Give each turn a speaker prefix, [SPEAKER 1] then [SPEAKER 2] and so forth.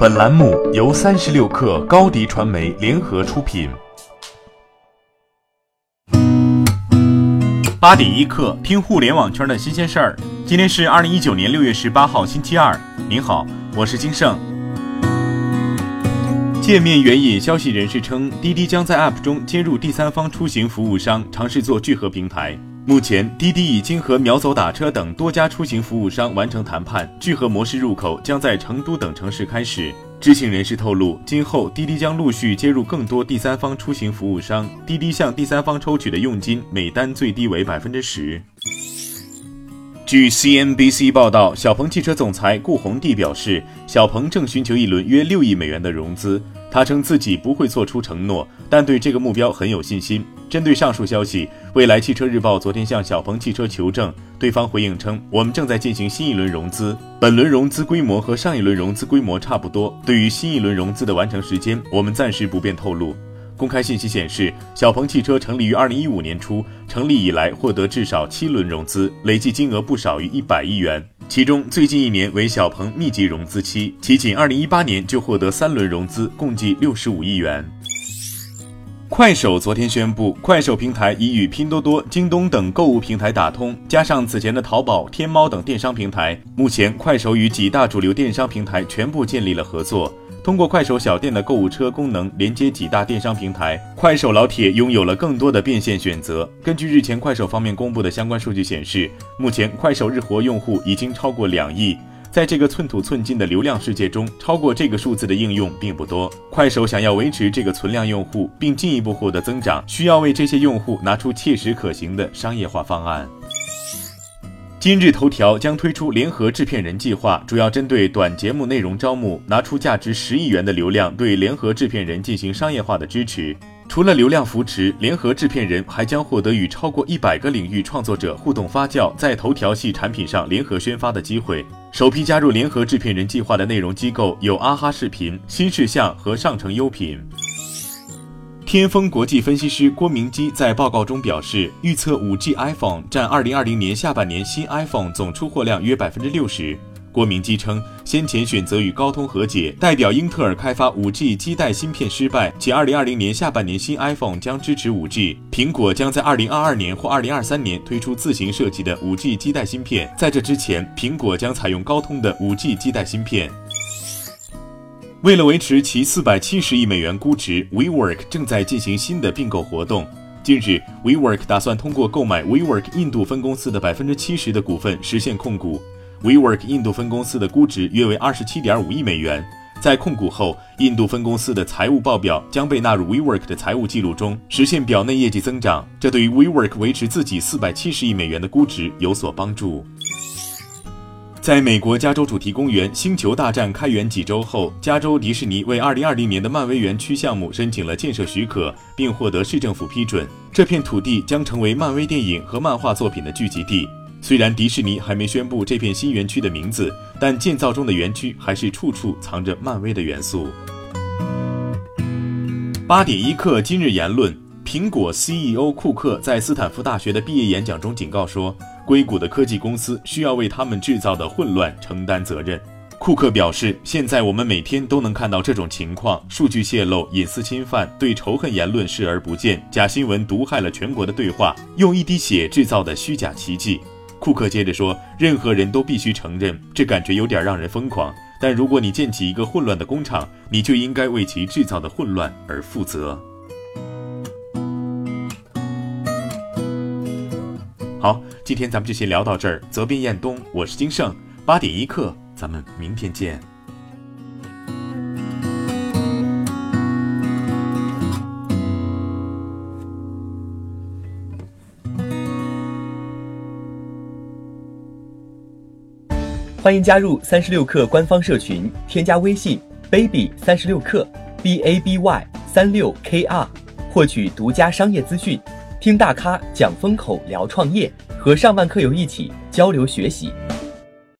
[SPEAKER 1] 本栏目由三十六氪高低传媒联合出品。
[SPEAKER 2] 八点一刻，听互联网圈的新鲜事儿。今天是二零一九年六月十八号，星期二。您好，我是金盛。界面援引消息人士称，滴滴将在 App 中接入第三方出行服务商，尝试做聚合平台。目前，滴滴已经和秒走打车等多家出行服务商完成谈判，聚合模式入口将在成都等城市开始。知情人士透露，今后滴滴将陆续接入更多第三方出行服务商，滴滴向第三方抽取的佣金每单最低为百分之十。据 CNBC 报道，小鹏汽车总裁顾宏地表示，小鹏正寻求一轮约六亿美元的融资。他称自己不会做出承诺，但对这个目标很有信心。针对上述消息，未来汽车日报昨天向小鹏汽车求证，对方回应称：“我们正在进行新一轮融资，本轮融资规模和上一轮融资规模差不多。对于新一轮融资的完成时间，我们暂时不便透露。”公开信息显示，小鹏汽车成立于二零一五年初，成立以来获得至少七轮融资，累计金额不少于一百亿元。其中最近一年为小鹏密集融资期，其仅2018年就获得三轮融资，共计65亿元。快手昨天宣布，快手平台已与拼多多、京东等购物平台打通，加上此前的淘宝、天猫等电商平台，目前快手与几大主流电商平台全部建立了合作。通过快手小店的购物车功能连接几大电商平台，快手老铁拥有了更多的变现选择。根据日前快手方面公布的相关数据显示，目前快手日活用户已经超过两亿。在这个寸土寸金的流量世界中，超过这个数字的应用并不多。快手想要维持这个存量用户，并进一步获得增长，需要为这些用户拿出切实可行的商业化方案。今日头条将推出联合制片人计划，主要针对短节目内容招募，拿出价值十亿元的流量，对联合制片人进行商业化的支持。除了流量扶持，联合制片人还将获得与超过一百个领域创作者互动发酵，在头条系产品上联合宣发的机会。首批加入联合制片人计划的内容机构有阿哈视频、新视像和上城优品。天风国际分析师郭明基在报告中表示，预测 5G iPhone 占2020年下半年新 iPhone 总出货量约百分之六十。郭明基称，先前选择与高通和解，代表英特尔开发 5G 基带芯片失败，且2020年下半年新 iPhone 将支持 5G。苹果将在2022年或2023年推出自行设计的 5G 基带芯片，在这之前，苹果将采用高通的 5G 基带芯片。为了维持其四百七十亿美元估值，WeWork 正在进行新的并购活动。近日，WeWork 打算通过购买 WeWork 印度分公司的百分之七十的股份实现控股。WeWork 印度分公司的估值约为二十七点五亿美元。在控股后，印度分公司的财务报表将被纳入 WeWork 的财务记录中，实现表内业绩增长。这对于 WeWork 维持自己四百七十亿美元的估值有所帮助。在美国加州主题公园《星球大战》开园几周后，加州迪士尼为2020年的漫威园区项目申请了建设许可，并获得市政府批准。这片土地将成为漫威电影和漫画作品的聚集地。虽然迪士尼还没宣布这片新园区的名字，但建造中的园区还是处处藏着漫威的元素。八点一刻，今日言论：苹果 CEO 库克在斯坦福大学的毕业演讲中警告说。硅谷的科技公司需要为他们制造的混乱承担责任。库克表示：“现在我们每天都能看到这种情况：数据泄露、隐私侵犯、对仇恨言论视而不见、假新闻毒害了全国的对话、用一滴血制造的虚假奇迹。”库克接着说：“任何人都必须承认，这感觉有点让人疯狂。但如果你建起一个混乱的工厂，你就应该为其制造的混乱而负责。”好。今天咱们就先聊到这儿。责编：彦东，我是金盛，八点一刻，咱们明天见。
[SPEAKER 3] 欢迎加入三十六氪官方社群，添加微信 baby 三十六氪 b a b y 三六 k r，获取独家商业资讯，听大咖讲风口，聊创业。和上万课友一起交流学习。